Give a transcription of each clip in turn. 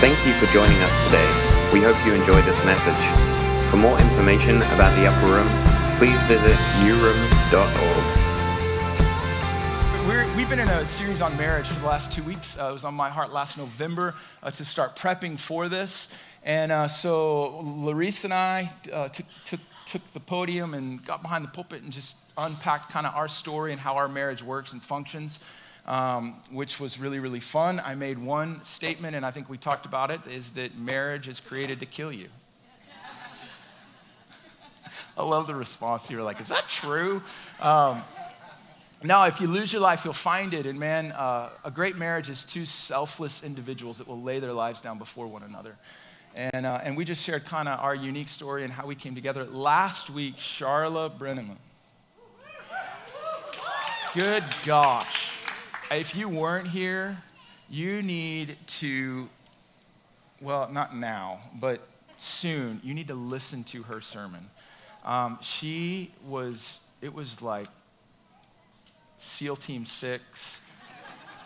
Thank you for joining us today. We hope you enjoyed this message. For more information about the Upper Room, please visit uroom.org. We're, we've been in a series on marriage for the last two weeks. Uh, it was on my heart last November uh, to start prepping for this. And uh, so Lorisa and I uh, took, took, took the podium and got behind the pulpit and just unpacked kind of our story and how our marriage works and functions um, which was really, really fun. I made one statement, and I think we talked about it, is that marriage is created to kill you. I love the response. Are like, is that true? Um, now, if you lose your life, you'll find it. And man, uh, a great marriage is two selfless individuals that will lay their lives down before one another. And, uh, and we just shared kind of our unique story and how we came together. Last week, Charlotte Brenneman. Good gosh if you weren't here, you need to, well, not now, but soon, you need to listen to her sermon. Um, she was, it was like SEAL Team Six.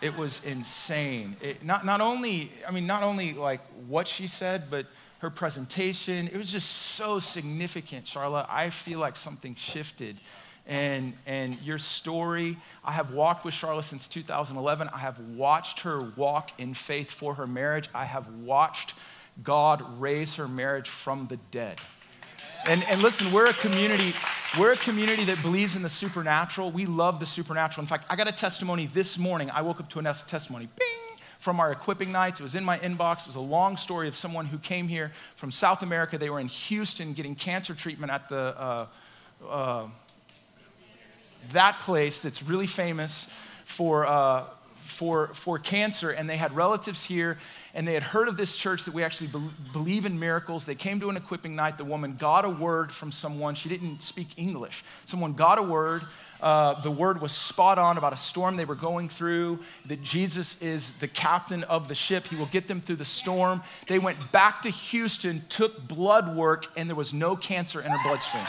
It was insane. It, not, not only, I mean, not only like what she said, but her presentation. It was just so significant, Charlotte. I feel like something shifted and, and your story. I have walked with Charlotte since 2011. I have watched her walk in faith for her marriage. I have watched God raise her marriage from the dead. And, and listen, we're a community, we're a community that believes in the supernatural. We love the supernatural. In fact, I got a testimony this morning. I woke up to a testimony. Bing! From our equipping nights. It was in my inbox. It was a long story of someone who came here from South America. They were in Houston getting cancer treatment at the uh, uh, that place that's really famous for, uh, for, for cancer, and they had relatives here, and they had heard of this church that we actually be- believe in miracles. They came to an equipping night. The woman got a word from someone. She didn't speak English. Someone got a word. Uh, the word was spot on about a storm they were going through, that Jesus is the captain of the ship. He will get them through the storm. They went back to Houston, took blood work, and there was no cancer in her bloodstream.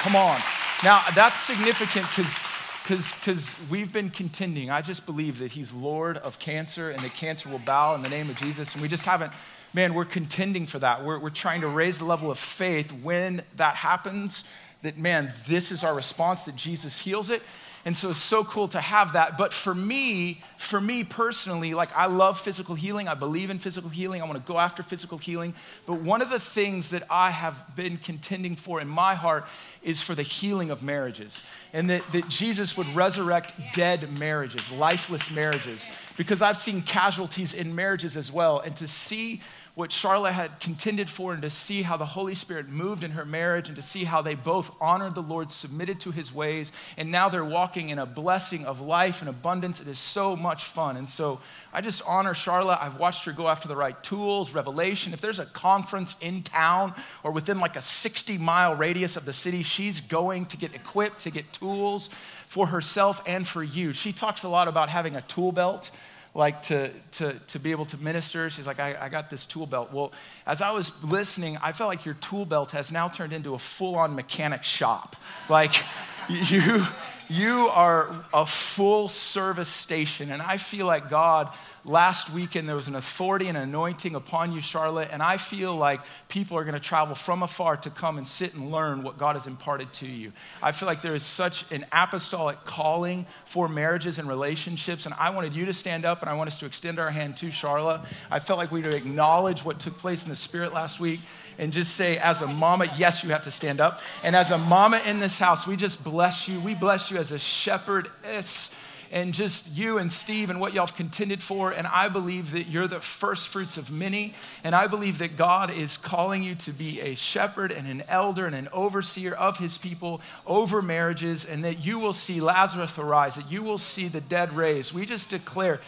Come on. Now, that's significant because because we've been contending. I just believe that he's Lord of cancer and that cancer will bow in the name of Jesus. And we just haven't, man, we're contending for that. We're, we're trying to raise the level of faith when that happens, that, man, this is our response, that Jesus heals it. And so it's so cool to have that. But for me, for me personally, like I love physical healing. I believe in physical healing. I want to go after physical healing. But one of the things that I have been contending for in my heart is for the healing of marriages. And that, that Jesus would resurrect dead marriages, lifeless marriages. Because I've seen casualties in marriages as well. And to see what Charlotte had contended for and to see how the Holy Spirit moved in her marriage and to see how they both honored the Lord, submitted to his ways, and now they're walking in a blessing of life and abundance. It is so much fun. And so I just honor Charlotte. I've watched her go after the right tools, revelation. If there's a conference in town or within like a 60 mile radius of the city, she's going to get equipped, to get tools for herself and for you. She talks a lot about having a tool belt like to, to, to be able to minister. She's like, I, I got this tool belt. Well, as I was listening, I felt like your tool belt has now turned into a full on mechanic shop. Like, you, you are a full service station. And I feel like God last weekend there was an authority and anointing upon you, Charlotte, and I feel like people are going to travel from afar to come and sit and learn what God has imparted to you. I feel like there is such an apostolic calling for marriages and relationships, and I wanted you to stand up and I want us to extend our hand to Charlotte. I felt like we would acknowledge what took place in the spirit last week and just say, as a mama, yes, you have to stand up. And as a mama in this house, we just bless you. We bless you as a shepherdess and just you and Steve and what y'all have contended for. And I believe that you're the first fruits of many. And I believe that God is calling you to be a shepherd and an elder and an overseer of his people over marriages, and that you will see Lazarus arise, that you will see the dead raised. We just declare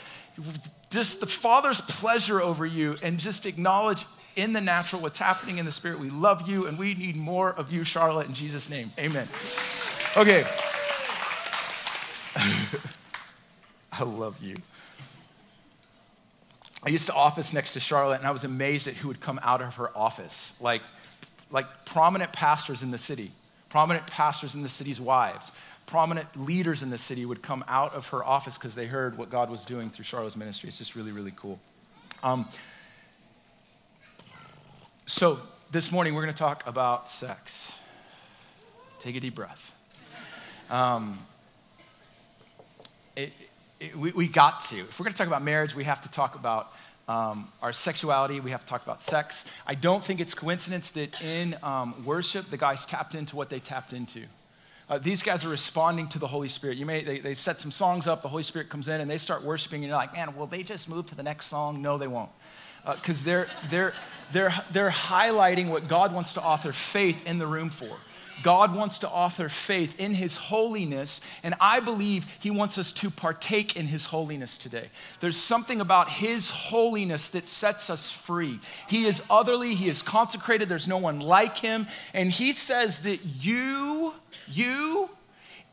just the Father's pleasure over you and just acknowledge in the natural what's happening in the spirit. We love you and we need more of you, Charlotte, in Jesus' name. Amen. Okay. I love you. I used to office next to Charlotte, and I was amazed at who would come out of her office. Like, like prominent pastors in the city, Prominent pastors in the city's wives, prominent leaders in the city would come out of her office because they heard what God was doing through Charlotte's ministry. It's just really, really cool. Um, so, this morning we're going to talk about sex. Take a deep breath. Um, it, it, we, we got to. If we're going to talk about marriage, we have to talk about um, our sexuality. We have to talk about sex. I don't think it's coincidence that in um, worship, the guys tapped into what they tapped into. Uh, these guys are responding to the Holy Spirit. You may they, they set some songs up. The Holy Spirit comes in and they start worshiping. And you're like, man, will they just move to the next song? No, they won't, because uh, they're they're they're they're highlighting what God wants to author faith in the room for. God wants to author faith in His holiness, and I believe He wants us to partake in His holiness today. There's something about His holiness that sets us free. He is otherly, He is consecrated, there's no one like Him, and He says that you, you,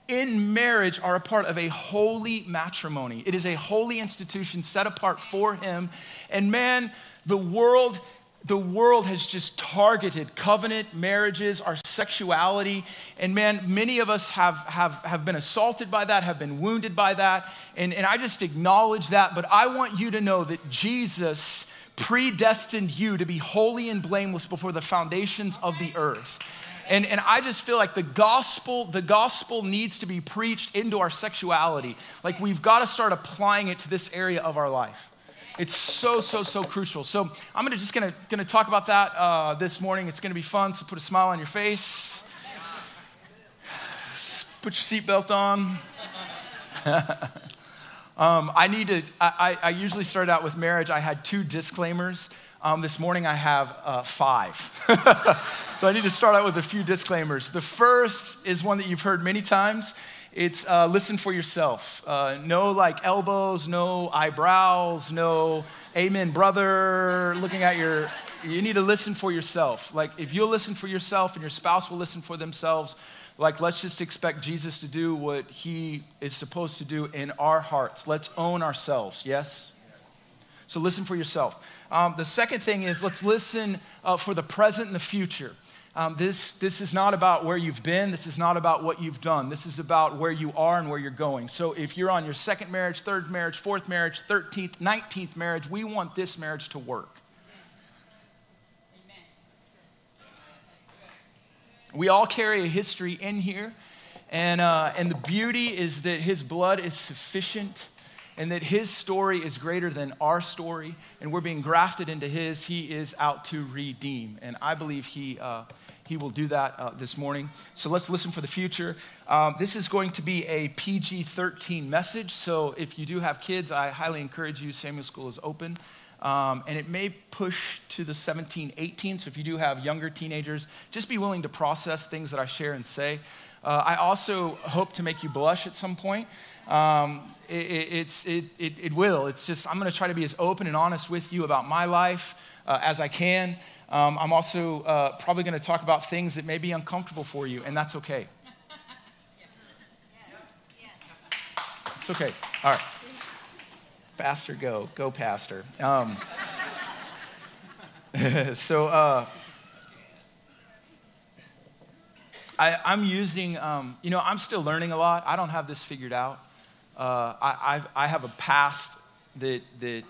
in marriage are a part of a holy matrimony. It is a holy institution set apart for Him, and man, the world the world has just targeted covenant marriages, our sexuality. And man, many of us have, have, have been assaulted by that, have been wounded by that. And, and I just acknowledge that. But I want you to know that Jesus predestined you to be holy and blameless before the foundations of the earth. And, and I just feel like the gospel, the gospel needs to be preached into our sexuality. Like we've got to start applying it to this area of our life. It's so, so, so crucial. So I'm gonna just gonna, gonna talk about that uh, this morning. It's gonna be fun, so put a smile on your face. Put your seatbelt on. um, I need to, I, I, usually start out with marriage. I had two disclaimers. Um, this morning I have uh, five. so I need to start out with a few disclaimers. The first is one that you've heard many times. It's uh, listen for yourself. Uh, no like elbows, no eyebrows, no amen, brother, looking at your. You need to listen for yourself. Like if you'll listen for yourself and your spouse will listen for themselves, like let's just expect Jesus to do what he is supposed to do in our hearts. Let's own ourselves, yes? So listen for yourself. Um, the second thing is let's listen uh, for the present and the future. Um, this, this is not about where you've been. This is not about what you've done. This is about where you are and where you're going. So if you're on your second marriage, third marriage, fourth marriage, 13th, 19th marriage, we want this marriage to work. We all carry a history in here. And, uh, and the beauty is that his blood is sufficient and that his story is greater than our story, and we're being grafted into his. He is out to redeem. And I believe he, uh, he will do that uh, this morning. So let's listen for the future. Um, this is going to be a PG 13 message. So if you do have kids, I highly encourage you. Samuel School is open. Um, and it may push to the 17, 18. So if you do have younger teenagers, just be willing to process things that I share and say. Uh, I also hope to make you blush at some point. Um, it, it's, it, it, it, will. It's just, I'm going to try to be as open and honest with you about my life uh, as I can. Um, I'm also uh, probably going to talk about things that may be uncomfortable for you, and that's okay. It's okay. All right. Pastor, go. Go, Pastor. Um, so, uh, I, am using, um, you know, I'm still learning a lot. I don't have this figured out. Uh, I, I have a past that, that,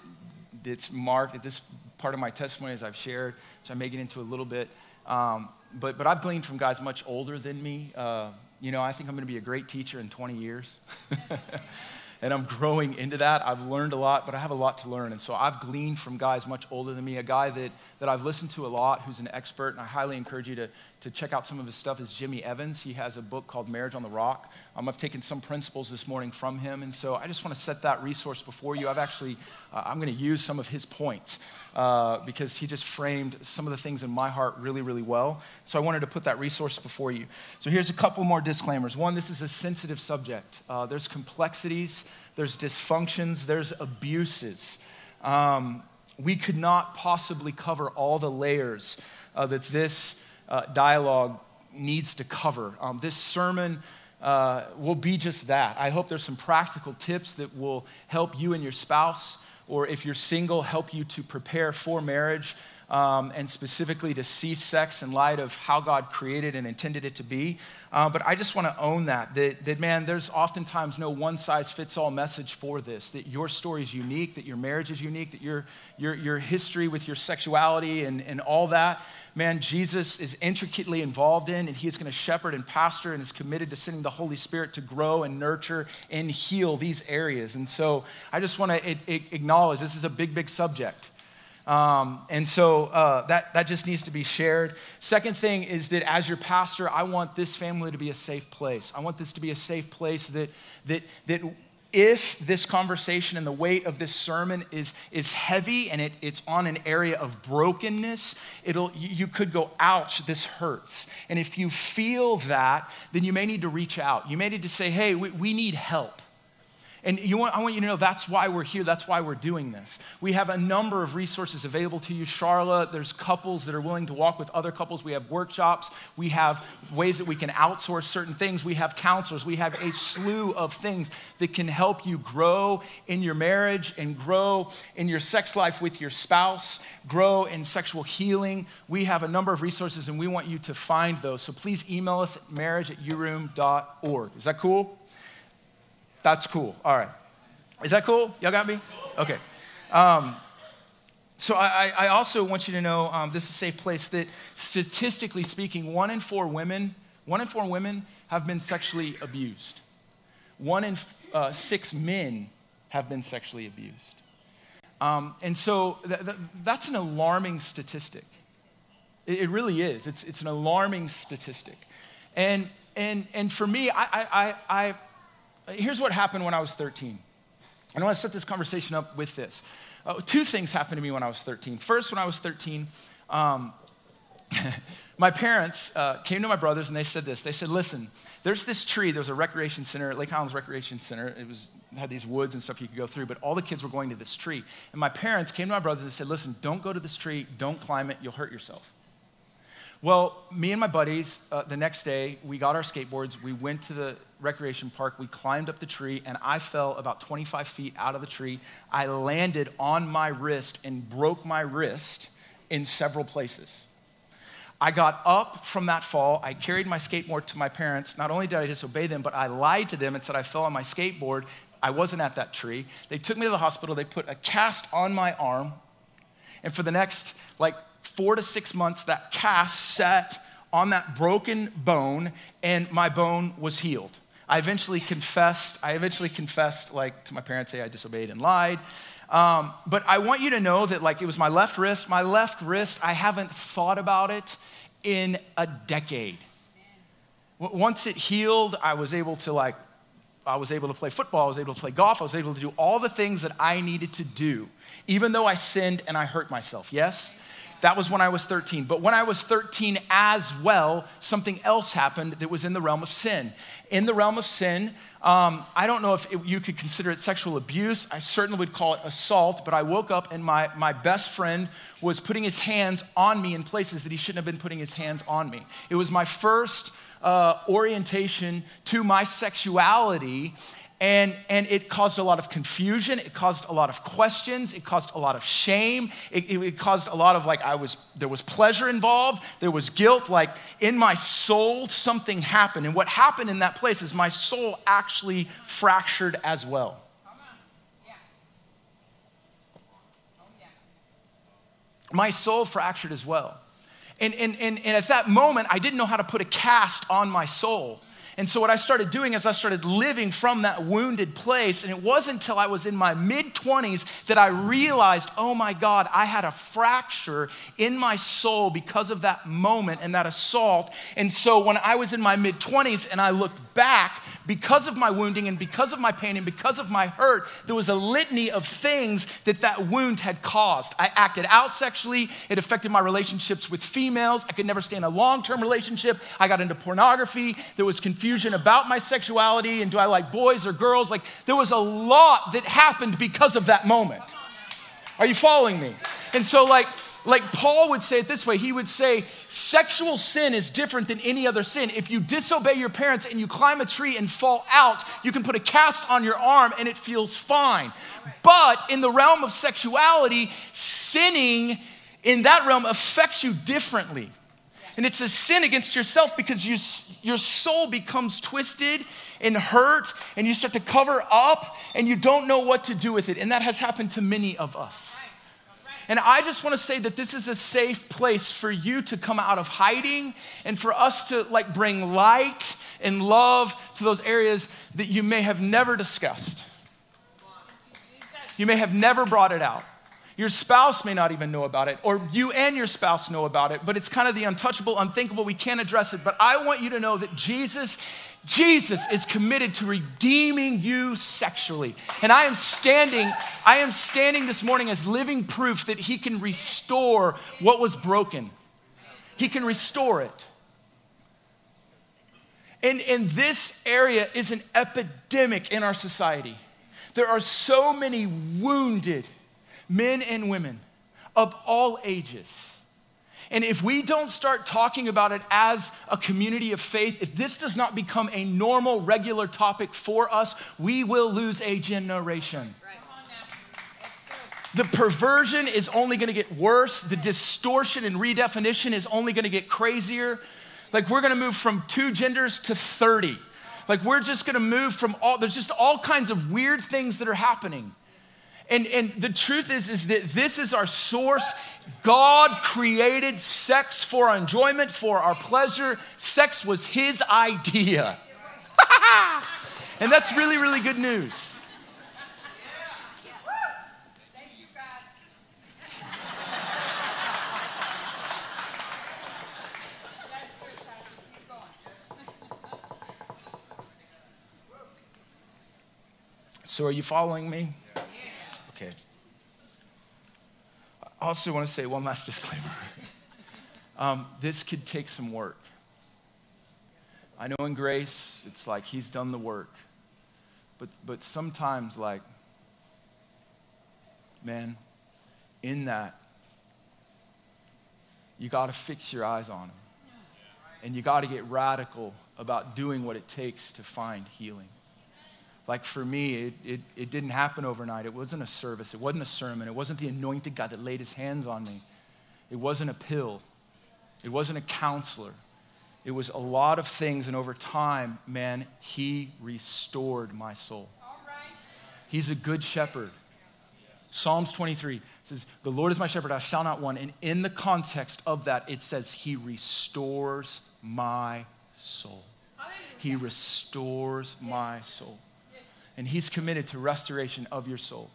that's marked, this part of my testimony as I've shared, which I may get into a little bit. Um, but, but I've gleaned from guys much older than me. Uh, you know, I think I'm going to be a great teacher in 20 years. and I'm growing into that. I've learned a lot, but I have a lot to learn. And so I've gleaned from guys much older than me. A guy that, that I've listened to a lot who's an expert, and I highly encourage you to, to check out some of his stuff, is Jimmy Evans. He has a book called Marriage on the Rock. Um, I've taken some principles this morning from him. And so I just want to set that resource before you. I've actually, uh, I'm going to use some of his points. Uh, because he just framed some of the things in my heart really, really well. So I wanted to put that resource before you. So here's a couple more disclaimers. One, this is a sensitive subject. Uh, there's complexities there's dysfunctions, there's abuses. Um, we could not possibly cover all the layers uh, that this uh, dialogue needs to cover. Um, this sermon uh, will be just that. I hope there's some practical tips that will help you and your spouse, or if you're single, help you to prepare for marriage. Um, and specifically to see sex in light of how God created and intended it to be. Uh, but I just want to own that, that, that, man, there's oftentimes no one size fits all message for this, that your story is unique, that your marriage is unique, that your, your, your history with your sexuality and, and all that, man, Jesus is intricately involved in, and he is going to shepherd and pastor and is committed to sending the Holy Spirit to grow and nurture and heal these areas. And so I just want to acknowledge this is a big, big subject. Um, and so uh, that, that just needs to be shared. Second thing is that as your pastor, I want this family to be a safe place. I want this to be a safe place that, that, that if this conversation and the weight of this sermon is, is heavy and it, it's on an area of brokenness, it'll, you could go, ouch, this hurts. And if you feel that, then you may need to reach out. You may need to say, hey, we, we need help. And you want, I want you to know that's why we're here. That's why we're doing this. We have a number of resources available to you. Charlotte, there's couples that are willing to walk with other couples. We have workshops. We have ways that we can outsource certain things. We have counselors. We have a slew of things that can help you grow in your marriage and grow in your sex life with your spouse, grow in sexual healing. We have a number of resources and we want you to find those. So please email us at marriage at uroom.org. Is that cool? That's cool. All right. Is that cool? Y'all got me? Okay. Um, so I, I, also want you to know um, this is a safe place that statistically speaking, one in four women, one in four women have been sexually abused. One in uh, six men have been sexually abused. Um, and so th- th- that's an alarming statistic. It, it, really is. It's, it's an alarming statistic. And, and, and for me, I, I, I, Here's what happened when I was 13. I want to set this conversation up with this. Uh, two things happened to me when I was 13. First, when I was 13, um, my parents uh, came to my brothers and they said this. They said, listen, there's this tree. There was a recreation center, Lake Highlands Recreation Center. It was had these woods and stuff you could go through, but all the kids were going to this tree. And my parents came to my brothers and said, listen, don't go to this tree. Don't climb it. You'll hurt yourself. Well, me and my buddies, uh, the next day, we got our skateboards, we went to the recreation park, we climbed up the tree, and I fell about 25 feet out of the tree. I landed on my wrist and broke my wrist in several places. I got up from that fall. I carried my skateboard to my parents. Not only did I disobey them, but I lied to them and said I fell on my skateboard. I wasn't at that tree. They took me to the hospital. They put a cast on my arm. And for the next like four to six months, that cast sat on that broken bone, and my bone was healed. I eventually confessed. I eventually confessed, like to my parents, hey, I disobeyed and lied. Um, but I want you to know that, like, it was my left wrist. My left wrist, I haven't thought about it in a decade. Once it healed, I was able to, like, I was able to play football, I was able to play golf, I was able to do all the things that I needed to do, even though I sinned and I hurt myself. Yes? That was when I was 13. But when I was 13 as well, something else happened that was in the realm of sin. In the realm of sin, um, I don't know if it, you could consider it sexual abuse. I certainly would call it assault, but I woke up and my, my best friend was putting his hands on me in places that he shouldn't have been putting his hands on me. It was my first uh, orientation to my sexuality. And, and it caused a lot of confusion. It caused a lot of questions. It caused a lot of shame. It, it, it, caused a lot of like, I was, there was pleasure involved. There was guilt. Like in my soul, something happened. And what happened in that place is my soul actually fractured as well. My soul fractured as well. And, and, and, and at that moment, I didn't know how to put a cast on my soul. And so, what I started doing is I started living from that wounded place. And it wasn't until I was in my mid 20s that I realized, oh my God, I had a fracture in my soul because of that moment and that assault. And so, when I was in my mid 20s and I looked back, because of my wounding and because of my pain and because of my hurt, there was a litany of things that that wound had caused. I acted out sexually, it affected my relationships with females. I could never stay in a long term relationship. I got into pornography. There was confusion about my sexuality and do I like boys or girls? Like, there was a lot that happened because of that moment. Are you following me? And so, like, like Paul would say it this way he would say, sexual sin is different than any other sin. If you disobey your parents and you climb a tree and fall out, you can put a cast on your arm and it feels fine. But in the realm of sexuality, sinning in that realm affects you differently. And it's a sin against yourself because you, your soul becomes twisted and hurt, and you start to cover up, and you don't know what to do with it. And that has happened to many of us. And I just want to say that this is a safe place for you to come out of hiding and for us to like bring light and love to those areas that you may have never discussed. You may have never brought it out. Your spouse may not even know about it, or you and your spouse know about it, but it's kind of the untouchable, unthinkable. We can't address it. But I want you to know that Jesus Jesus is committed to redeeming you sexually. And I am standing, I am standing this morning as living proof that he can restore what was broken. He can restore it. And, and this area is an epidemic in our society. There are so many wounded men and women of all ages and if we don't start talking about it as a community of faith, if this does not become a normal, regular topic for us, we will lose a generation. The perversion is only gonna get worse. The distortion and redefinition is only gonna get crazier. Like, we're gonna move from two genders to 30. Like, we're just gonna move from all, there's just all kinds of weird things that are happening. And, and the truth is, is that this is our source. God created sex for our enjoyment, for our pleasure. Sex was his idea. and that's really, really good news. So, are you following me? Okay. I also want to say one last disclaimer. um, this could take some work. I know in grace, it's like he's done the work. But, but sometimes, like, man, in that, you got to fix your eyes on him. And you got to get radical about doing what it takes to find healing. Like for me, it, it, it didn't happen overnight. It wasn't a service, it wasn't a sermon, it wasn't the anointed God that laid his hands on me. It wasn't a pill, it wasn't a counselor. It was a lot of things, and over time, man, he restored my soul. He's a good shepherd. Psalms 23 says, The Lord is my shepherd, I shall not want. And in the context of that, it says, He restores my soul. He restores my soul and he's committed to restoration of your soul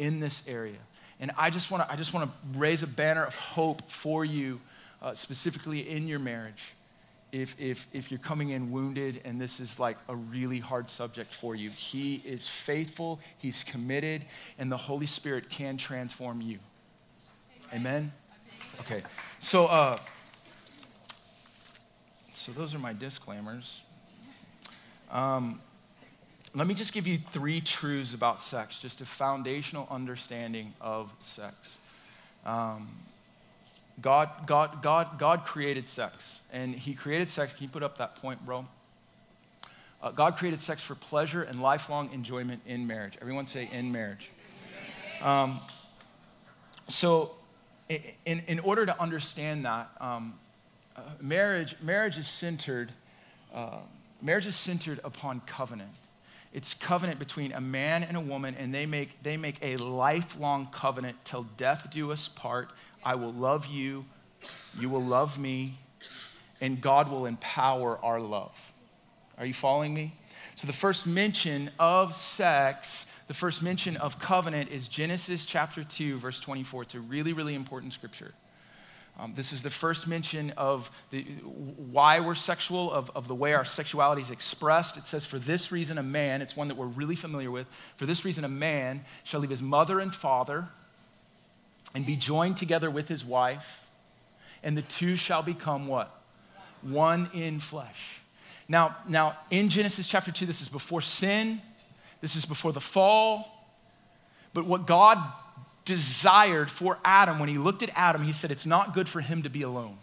in this area. And I just want to I just want to raise a banner of hope for you, uh, specifically in your marriage. If, if, if you're coming in wounded and this is like a really hard subject for you, He is faithful, He's committed, and the Holy Spirit can transform you. Amen? Okay, so, uh, so those are my disclaimers. Um, let me just give you three truths about sex, just a foundational understanding of sex. Um, God, God, God, God created sex, and He created sex. Can you put up that point, bro? Uh, God created sex for pleasure and lifelong enjoyment in marriage. Everyone say in marriage. Um, so, in, in order to understand that, um, uh, marriage, marriage is centered. Uh, marriage is centered upon covenant. It's covenant between a man and a woman, and they make, they make a lifelong covenant till death do us part. I will love you, you will love me, and God will empower our love. Are you following me? So, the first mention of sex, the first mention of covenant is Genesis chapter 2, verse 24. It's a really, really important scripture. Um, this is the first mention of the, why we're sexual, of, of the way our sexuality is expressed. It says, For this reason, a man, it's one that we're really familiar with, for this reason, a man shall leave his mother and father and be joined together with his wife, and the two shall become what? One in flesh. Now, now in Genesis chapter 2, this is before sin, this is before the fall. But what God desired for Adam, when he looked at Adam, he said, It's not good for him to be alone.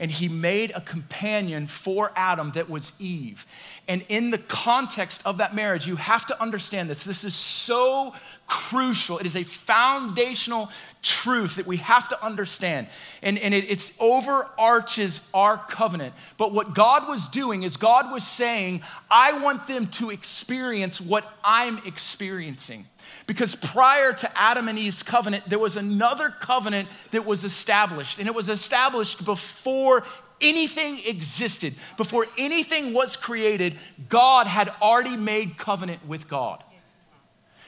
And he made a companion for Adam that was Eve. And in the context of that marriage, you have to understand this. This is so crucial. It is a foundational truth that we have to understand. And, and it it's overarches our covenant. But what God was doing is God was saying, I want them to experience what I'm experiencing. Because prior to Adam and Eve's covenant, there was another covenant that was established. And it was established before anything existed, before anything was created, God had already made covenant with God.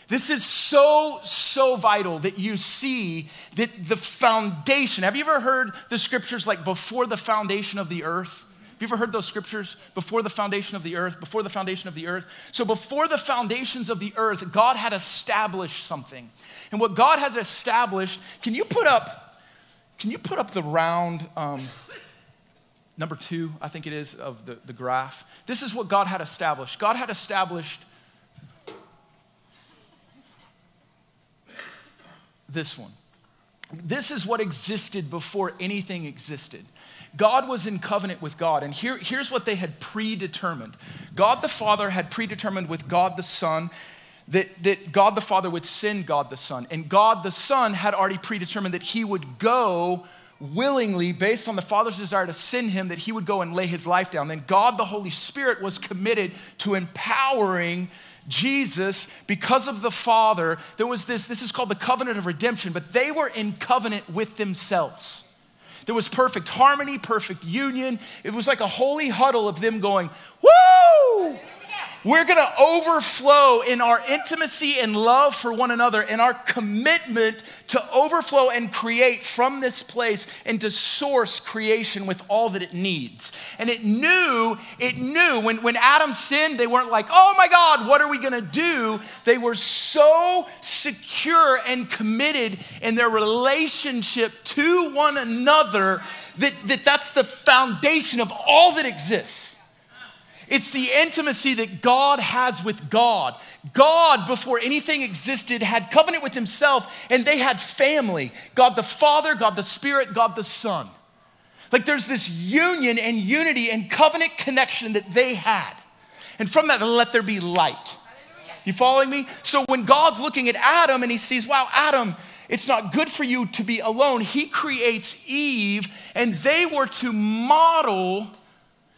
This is so, so vital that you see that the foundation. Have you ever heard the scriptures like before the foundation of the earth? Have you ever heard those scriptures? Before the foundation of the earth, before the foundation of the earth. So, before the foundations of the earth, God had established something. And what God has established, can you put up, can you put up the round, um, number two, I think it is, of the, the graph? This is what God had established. God had established this one. This is what existed before anything existed. God was in covenant with God, and here, here's what they had predetermined God the Father had predetermined with God the Son that, that God the Father would send God the Son, and God the Son had already predetermined that he would go willingly, based on the Father's desire to send him, that he would go and lay his life down. Then God the Holy Spirit was committed to empowering Jesus, because of the Father, there was this, this is called the covenant of redemption, but they were in covenant with themselves. There was perfect harmony, perfect union. It was like a holy huddle of them going, Woo! We're going to overflow in our intimacy and love for one another and our commitment to overflow and create from this place and to source creation with all that it needs. And it knew, it knew when, when Adam sinned, they weren't like, oh my God, what are we going to do? They were so secure and committed in their relationship to one another that, that that's the foundation of all that exists. It's the intimacy that God has with God. God, before anything existed, had covenant with himself and they had family God the Father, God the Spirit, God the Son. Like there's this union and unity and covenant connection that they had. And from that, let there be light. You following me? So when God's looking at Adam and he sees, wow, Adam, it's not good for you to be alone, he creates Eve and they were to model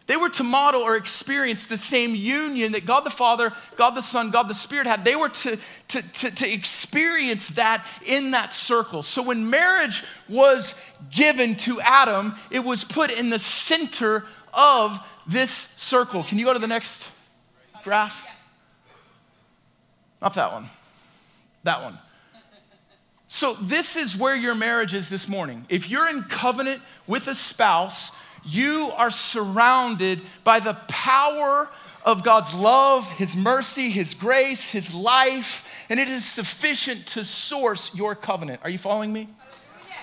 they were to model or experience the same union that God the Father, God the Son, God the Spirit had. They were to, to, to, to, experience that in that circle. So when marriage was given to Adam, it was put in the center of this circle. Can you go to the next graph? Not that one. That one. So, this is where your marriage is this morning. If you're in covenant with a spouse, you are surrounded by the power of God's love, His mercy, His grace, His life, and it is sufficient to source your covenant. Are you following me?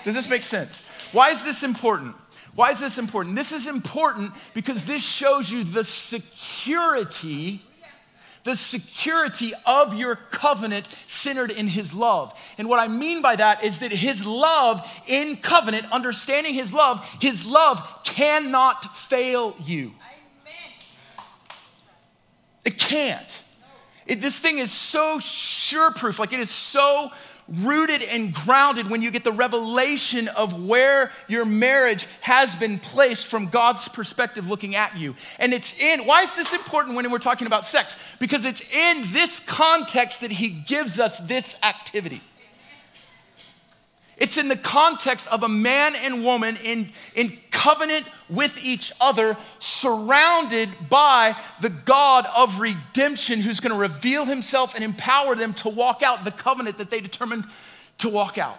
Does this make sense? Why is this important? Why is this important? This is important because this shows you the security the security of your covenant centered in His love. And what I mean by that is that His love in covenant, understanding His love, His love cannot fail you. It can't. It, this thing is so sure proof, like it is so rooted and grounded when you get the revelation of where your marriage has been placed from God's perspective looking at you. And it's in, why is this important when we're talking about sex? Because it's in this context that He gives us this activity. It's in the context of a man and woman in, in covenant with each other, surrounded by the God of redemption who's going to reveal himself and empower them to walk out the covenant that they determined to walk out.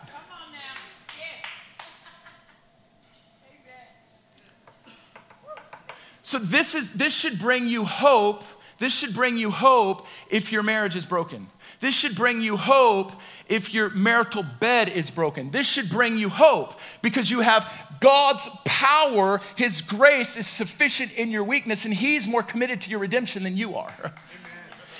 So this is this should bring you hope. This should bring you hope if your marriage is broken. This should bring you hope if your marital bed is broken. This should bring you hope because you have God's power, His grace is sufficient in your weakness, and He's more committed to your redemption than you are.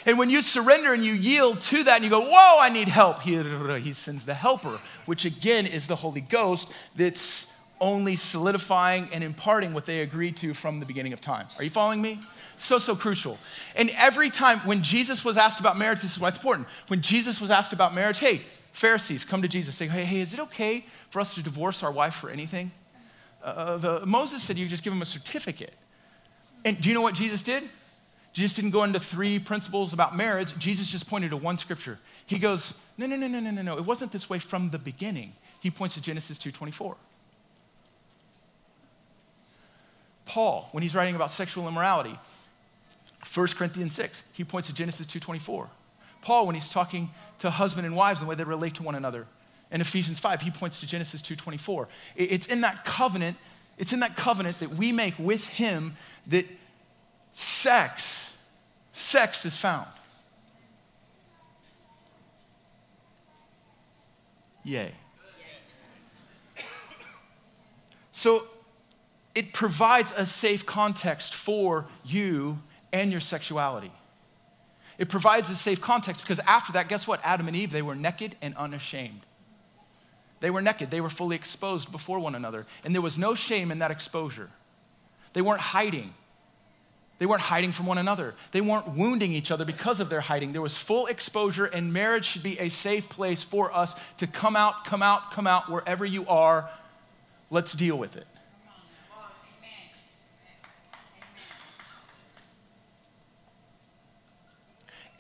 And when you surrender and you yield to that and you go, Whoa, I need help, He, he sends the helper, which again is the Holy Ghost that's only solidifying and imparting what they agreed to from the beginning of time. Are you following me? So, so crucial. And every time when Jesus was asked about marriage, this is why it's important. When Jesus was asked about marriage, hey, Pharisees come to Jesus saying, hey, hey, is it okay for us to divorce our wife for anything? Uh, the, Moses said you just give him a certificate. And do you know what Jesus did? Jesus didn't go into three principles about marriage. Jesus just pointed to one scripture. He goes, no, no, no, no, no, no, no. It wasn't this way from the beginning. He points to Genesis 2.24. Paul, when he's writing about sexual immorality, 1 Corinthians 6, he points to Genesis 2.24. Paul, when he's talking to husband and wives and the way they relate to one another, in Ephesians 5, he points to Genesis 2.24. It's in that covenant, it's in that covenant that we make with him that sex, sex is found. Yay. So it provides a safe context for you and your sexuality. It provides a safe context because after that, guess what? Adam and Eve, they were naked and unashamed. They were naked, they were fully exposed before one another, and there was no shame in that exposure. They weren't hiding. They weren't hiding from one another. They weren't wounding each other because of their hiding. There was full exposure, and marriage should be a safe place for us to come out, come out, come out wherever you are. Let's deal with it.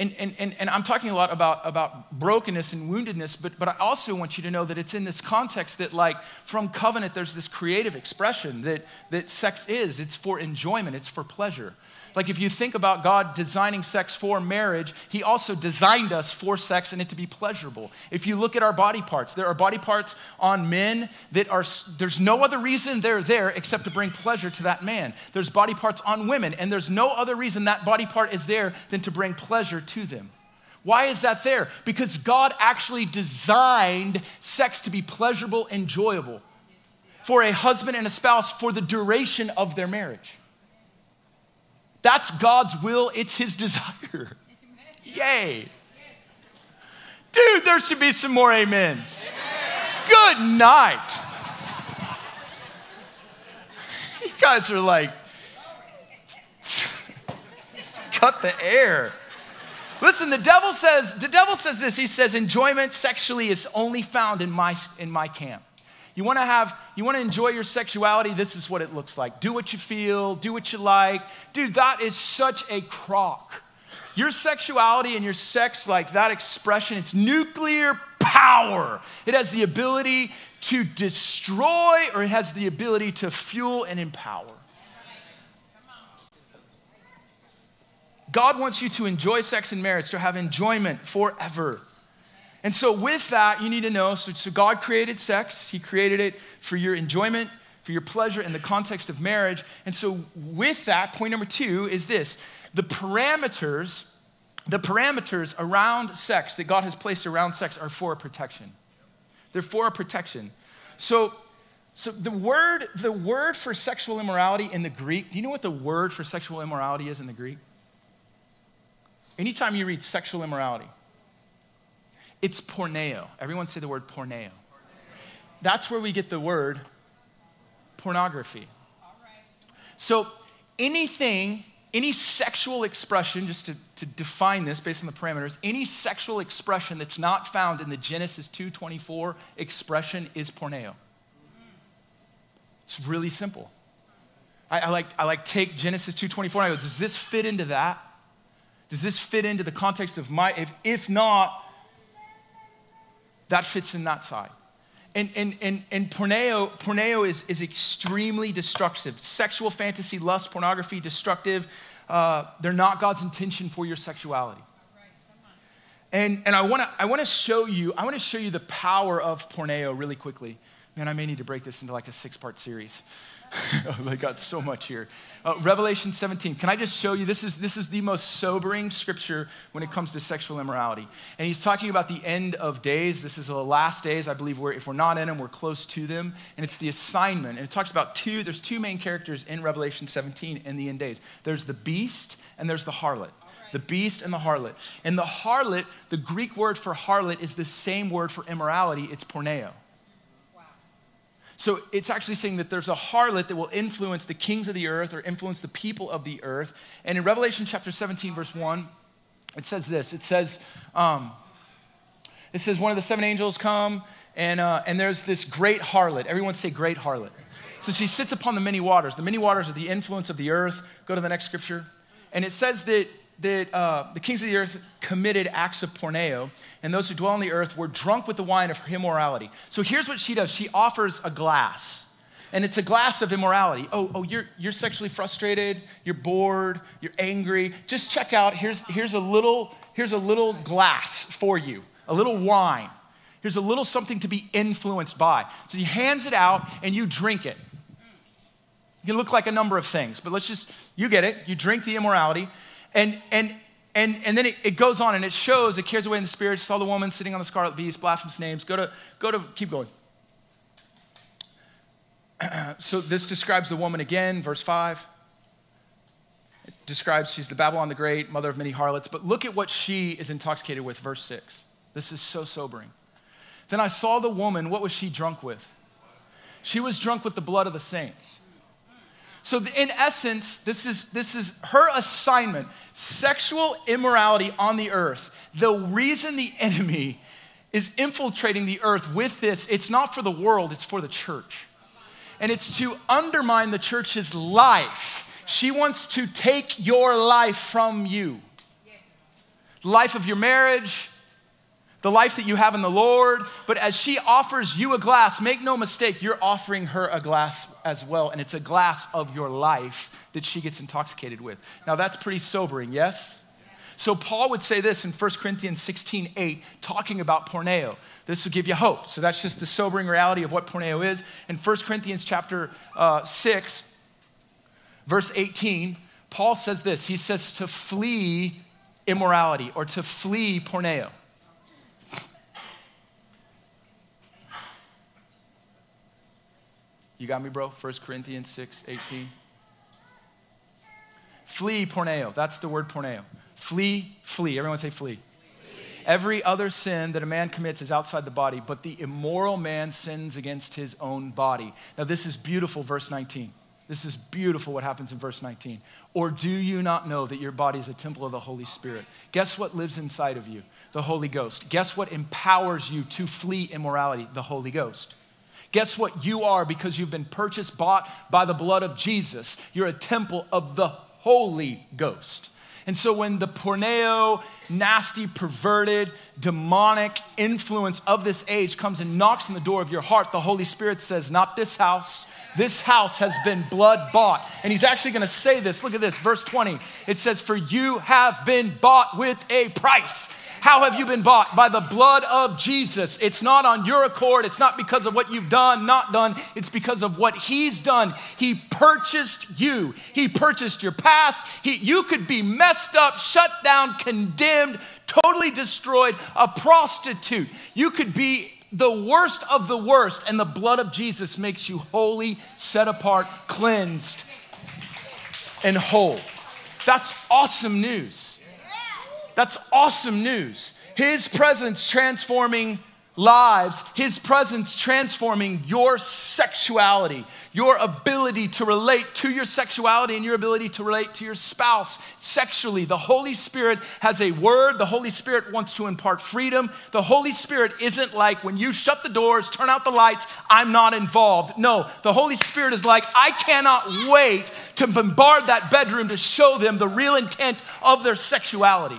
And, and, and, and, I'm talking a lot about, about brokenness and woundedness, but, but I also want you to know that it's in this context that, like, from covenant, there's this creative expression that, that sex is. It's for enjoyment, it's for pleasure. Like, if you think about God designing sex for marriage, He also designed us for sex and it to be pleasurable. If you look at our body parts, there are body parts on men that are, there's no other reason they're there except to bring pleasure to that man. There's body parts on women, and there's no other reason that body part is there than to bring pleasure to them. Why is that there? Because God actually designed sex to be pleasurable, enjoyable for a husband and a spouse for the duration of their marriage. That's God's will, it's His desire. Yay. Dude, there should be some more amens. Good night. You guys are like, cut the air. Listen, the devil says, the devil says this. He says, enjoyment sexually is only found in my, in my camp. You want to have, you want to enjoy your sexuality? This is what it looks like. Do what you feel, do what you like. Dude, that is such a crock. Your sexuality and your sex, like that expression, it's nuclear power. It has the ability to destroy or it has the ability to fuel and empower. God wants you to enjoy sex and marriage, to have enjoyment forever. And so, with that, you need to know so, so, God created sex, He created it for your enjoyment, for your pleasure in the context of marriage. And so, with that, point number two is this the parameters, the parameters around sex that God has placed around sex are for protection. They're for protection. So, so the word, the word for sexual immorality in the Greek, do you know what the word for sexual immorality is in the Greek? Anytime you read sexual immorality, it's porneo. Everyone say the word porneo. That's where we get the word pornography. So anything, any sexual expression, just to, to define this based on the parameters, any sexual expression that's not found in the Genesis 2.24 expression is porneo. It's really simple. I, I, like, I like take Genesis 2.24 and I go, does this fit into that? Does this fit into the context of my, if, if not, that fits in that side. And, and, and, and porneo, porneo is, is extremely destructive. Sexual fantasy, lust, pornography, destructive. Uh, they're not God's intention for your sexuality. And, and I wanna, I wanna show you, I wanna show you the power of porneo really quickly. Man, I may need to break this into like a six part series. I got so much here. Uh, Revelation 17. Can I just show you? This is, this is the most sobering scripture when it comes to sexual immorality. And he's talking about the end of days. This is the last days. I believe we're, if we're not in them, we're close to them. And it's the assignment. And it talks about two, there's two main characters in Revelation 17 in the end days there's the beast and there's the harlot the beast and the harlot. And the harlot, the Greek word for harlot is the same word for immorality, it's porneo. So it's actually saying that there's a harlot that will influence the kings of the earth or influence the people of the earth. And in Revelation chapter 17, verse 1, it says this it says, um, It says one of the seven angels come, and, uh, and there's this great harlot. Everyone say great harlot. So she sits upon the many waters. The many waters are the influence of the earth. Go to the next scripture. And it says that, that uh, the kings of the earth committed acts of porneo, and those who dwell on the earth were drunk with the wine of immorality. So here's what she does she offers a glass and it's a glass of immorality. Oh, oh, you're, you're sexually frustrated, you're bored, you're angry. Just check out, here's, here's, a little, here's a little glass for you, a little wine. Here's a little something to be influenced by. So he hands it out and you drink it. It can look like a number of things, but let's just, you get it. You drink the immorality. And, and, and, and then it, it goes on and it shows, it carries away in the spirit. Saw the woman sitting on the scarlet beast, blasphemous names. Go to, go to, keep going. so this describes the woman again, verse 5. It describes she's the Babylon the Great, mother of many harlots. But look at what she is intoxicated with, verse 6. This is so sobering. Then I saw the woman, what was she drunk with? She was drunk with the blood of the saints. So, in essence, this is, this is her assignment sexual immorality on the earth. The reason the enemy is infiltrating the earth with this, it's not for the world, it's for the church and it's to undermine the church's life. She wants to take your life from you. Life of your marriage, the life that you have in the Lord. But as she offers you a glass, make no mistake, you're offering her a glass as well. And it's a glass of your life that she gets intoxicated with. Now, that's pretty sobering, yes? So Paul would say this in 1 Corinthians 16, 8, talking about porneo. This will give you hope. So that's just the sobering reality of what porneo is. In 1 Corinthians chapter uh, 6, verse 18, Paul says this. He says to flee immorality or to flee porneo. You got me, bro? 1 Corinthians 6, 18. Flee porneo. That's the word porneo. Flee, flee. Everyone say flee. Every other sin that a man commits is outside the body, but the immoral man sins against his own body. Now, this is beautiful, verse 19. This is beautiful what happens in verse 19. Or do you not know that your body is a temple of the Holy Spirit? Guess what lives inside of you? The Holy Ghost. Guess what empowers you to flee immorality? The Holy Ghost. Guess what you are because you've been purchased, bought by the blood of Jesus? You're a temple of the Holy Ghost. And so when the porneo, nasty, perverted, demonic influence of this age comes and knocks on the door of your heart, the Holy Spirit says, Not this house. This house has been blood bought. And he's actually going to say this. Look at this, verse 20. It says, For you have been bought with a price. How have you been bought? By the blood of Jesus. It's not on your accord. It's not because of what you've done, not done. It's because of what He's done. He purchased you. He purchased your past. He, you could be messed up, shut down, condemned, totally destroyed, a prostitute. You could be the worst of the worst, and the blood of Jesus makes you holy, set apart, cleansed, and whole. That's awesome news. That's awesome news. His presence transforming lives, His presence transforming your sexuality, your ability to relate to your sexuality, and your ability to relate to your spouse sexually. The Holy Spirit has a word. The Holy Spirit wants to impart freedom. The Holy Spirit isn't like when you shut the doors, turn out the lights, I'm not involved. No, the Holy Spirit is like, I cannot wait to bombard that bedroom to show them the real intent of their sexuality.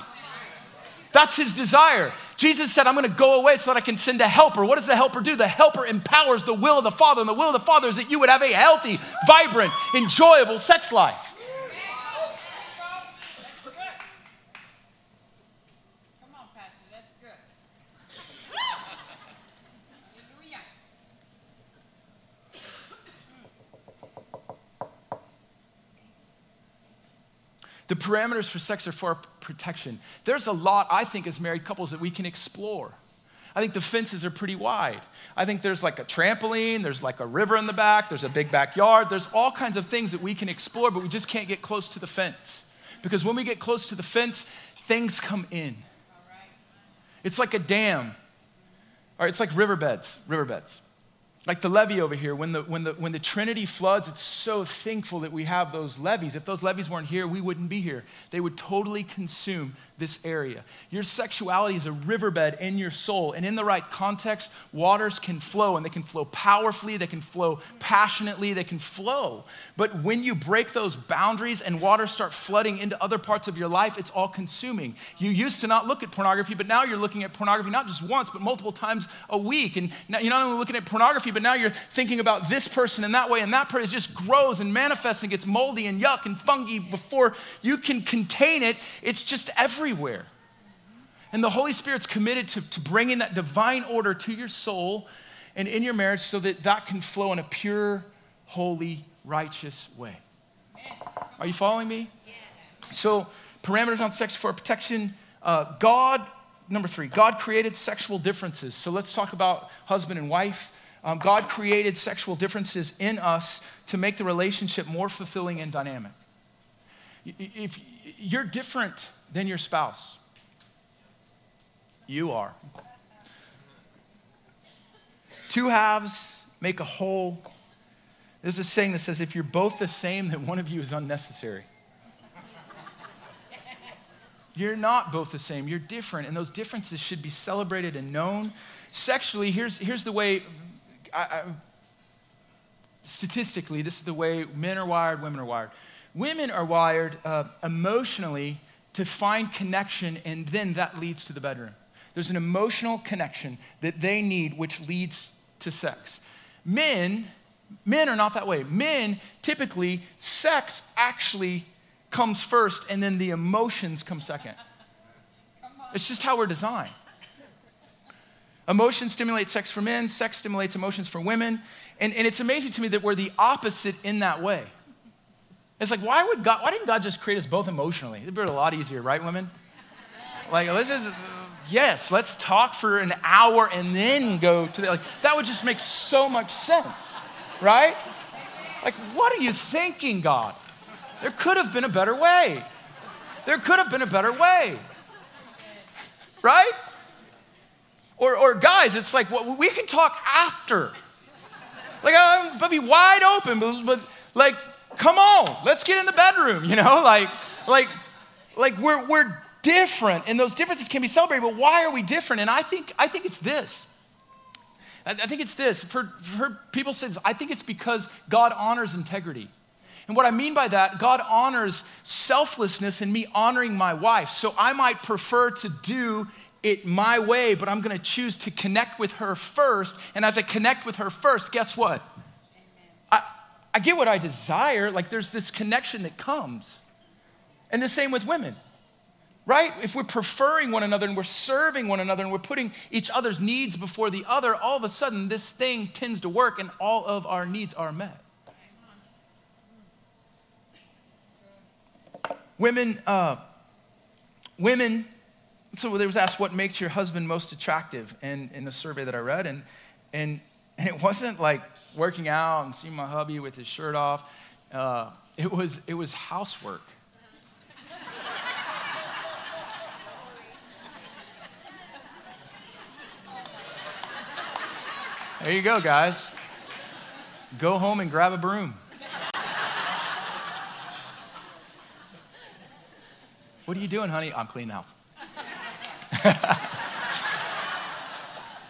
That's his desire. Jesus said, I'm going to go away so that I can send a helper. What does the helper do? The helper empowers the will of the Father. And the will of the Father is that you would have a healthy, vibrant, enjoyable sex life. The parameters for sex are for protection. There's a lot, I think, as married couples that we can explore. I think the fences are pretty wide. I think there's like a trampoline, there's like a river in the back, there's a big backyard, there's all kinds of things that we can explore, but we just can't get close to the fence. Because when we get close to the fence, things come in. It's like a dam, or it's like riverbeds, riverbeds. Like the levee over here, when the, when, the, when the Trinity floods, it's so thankful that we have those levees. If those levees weren't here, we wouldn't be here. They would totally consume this area. Your sexuality is a riverbed in your soul, and in the right context, waters can flow, and they can flow powerfully, they can flow passionately, they can flow. But when you break those boundaries and waters start flooding into other parts of your life, it's all consuming. You used to not look at pornography, but now you're looking at pornography not just once, but multiple times a week. And now you're not only looking at pornography, but now you're thinking about this person in that way, and that person just grows and manifests and gets moldy and yuck and funky before you can contain it. It's just everywhere. And the Holy Spirit's committed to, to bringing that divine order to your soul and in your marriage so that that can flow in a pure, holy, righteous way. Are you following me? So, parameters on sex for protection. Uh, God, number three, God created sexual differences. So, let's talk about husband and wife. Um, God created sexual differences in us to make the relationship more fulfilling and dynamic. If you're different than your spouse, you are. Two halves make a whole. There's a saying that says if you're both the same, then one of you is unnecessary. You're not both the same, you're different, and those differences should be celebrated and known. Sexually, here's, here's the way I, I, statistically, this is the way men are wired, women are wired. Women are wired uh, emotionally to find connection, and then that leads to the bedroom. There's an emotional connection that they need, which leads to sex. Men, men are not that way. Men, typically, sex actually comes first, and then the emotions come second. It's just how we're designed. Emotion stimulates sex for men, sex stimulates emotions for women. And, and it's amazing to me that we're the opposite in that way. It's like, why would God, why didn't God just create us both emotionally? It'd be a lot easier, right, women? Like, let's just, yes, let's talk for an hour and then go to the, like, that would just make so much sense, right? Like, what are you thinking, God? There could have been a better way. There could have been a better way, right? Or, or guys, it's like, well, we can talk after. Like, I'm but be wide open, but, but like, come on, let's get in the bedroom, you know? Like, like, like we're, we're different, and those differences can be celebrated, but why are we different? And I think, I think it's this. I, think it's this. For, for people says, I think it's because God honors integrity. And what I mean by that, God honors selflessness in me honoring my wife. So I might prefer to do it my way, but I'm going to choose to connect with her first. And as I connect with her first, guess what? I, I get what I desire. Like there's this connection that comes. And the same with women, right? If we're preferring one another and we're serving one another and we're putting each other's needs before the other, all of a sudden this thing tends to work and all of our needs are met. Women, uh, women so there was asked what makes your husband most attractive in, in the survey that I read. And, and, and it wasn't like working out and seeing my hubby with his shirt off. Uh, it, was, it was housework. There you go, guys. Go home and grab a broom. What are you doing, honey? I'm cleaning the house.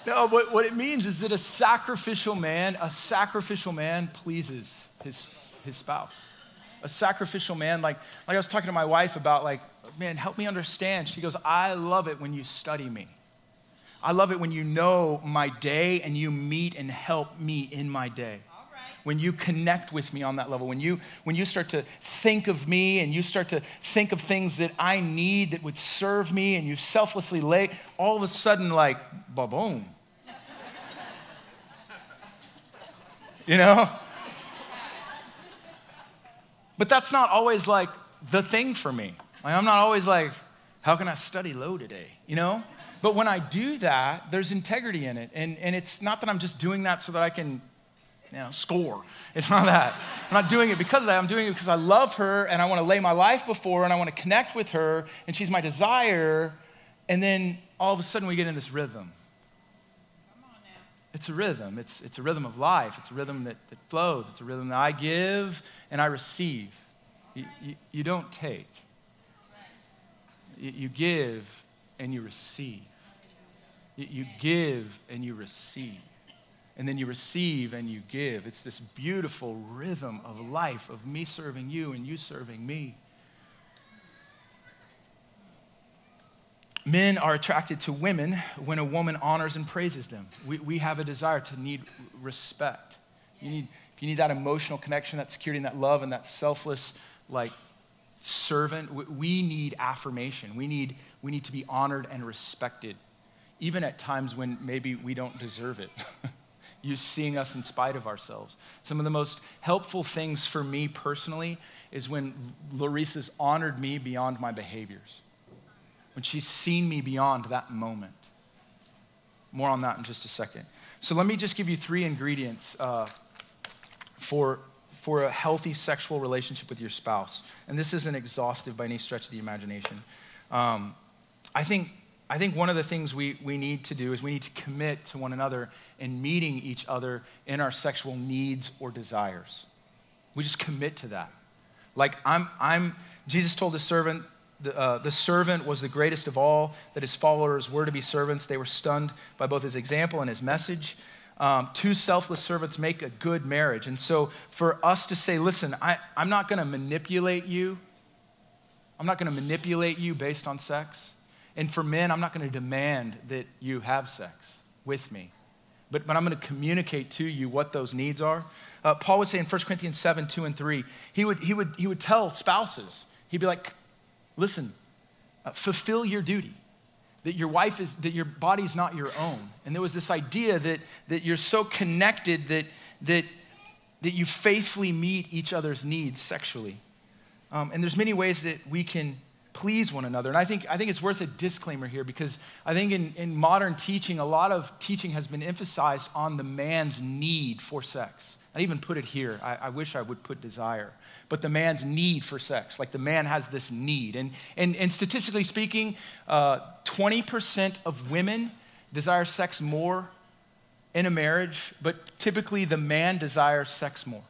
no, but what it means is that a sacrificial man, a sacrificial man pleases his, his spouse. A sacrificial man, like, like I was talking to my wife about, like, man, help me understand. She goes, I love it when you study me. I love it when you know my day and you meet and help me in my day when you connect with me on that level, when you, when you start to think of me and you start to think of things that I need that would serve me and you selflessly lay, all of a sudden, like, ba boom. you know? But that's not always like the thing for me. Like, I'm not always like, how can I study low today? You know? But when I do that, there's integrity in it. And, and it's not that I'm just doing that so that I can you know, score. It's not that. I'm not doing it because of that. I'm doing it because I love her and I want to lay my life before and I want to connect with her and she's my desire. And then all of a sudden we get in this rhythm. It's a rhythm. It's, it's a rhythm of life. It's a rhythm that, that flows. It's a rhythm that I give and I receive. You, you, you don't take, you, you, give and you receive. You, you give and you receive. And then you receive and you give. It's this beautiful rhythm of life of me serving you and you serving me. Men are attracted to women when a woman honors and praises them. We, we have a desire to need respect. You need, if you need that emotional connection, that security, and that love, and that selfless, like, servant, we need affirmation. We need, we need to be honored and respected, even at times when maybe we don't deserve it. you seeing us in spite of ourselves. Some of the most helpful things for me personally is when Lorisa's honored me beyond my behaviors when she's seen me beyond that moment. More on that in just a second. So let me just give you three ingredients uh, for, for a healthy sexual relationship with your spouse. And this isn't exhaustive by any stretch of the imagination. Um, I, think, I think one of the things we, we need to do is we need to commit to one another in meeting each other in our sexual needs or desires. We just commit to that. Like I'm, I'm Jesus told his servant, the, uh, the servant was the greatest of all, that his followers were to be servants. They were stunned by both his example and his message. Um, two selfless servants make a good marriage. And so for us to say, listen, I, I'm not going to manipulate you, I'm not going to manipulate you based on sex. And for men, I'm not going to demand that you have sex with me. But, but I'm going to communicate to you what those needs are. Uh, Paul would say in 1 Corinthians 7 2 and 3, he would, he, would, he would tell spouses, he'd be like, Listen, uh, fulfill your duty. That your wife is, that your body's not your own. And there was this idea that, that you're so connected that, that, that you faithfully meet each other's needs sexually. Um, and there's many ways that we can please one another. And I think, I think it's worth a disclaimer here because I think in, in modern teaching, a lot of teaching has been emphasized on the man's need for sex. I even put it here. I, I wish I would put desire but the man's need for sex. Like the man has this need. And, and, and statistically speaking, uh, 20% of women desire sex more in a marriage, but typically the man desires sex more.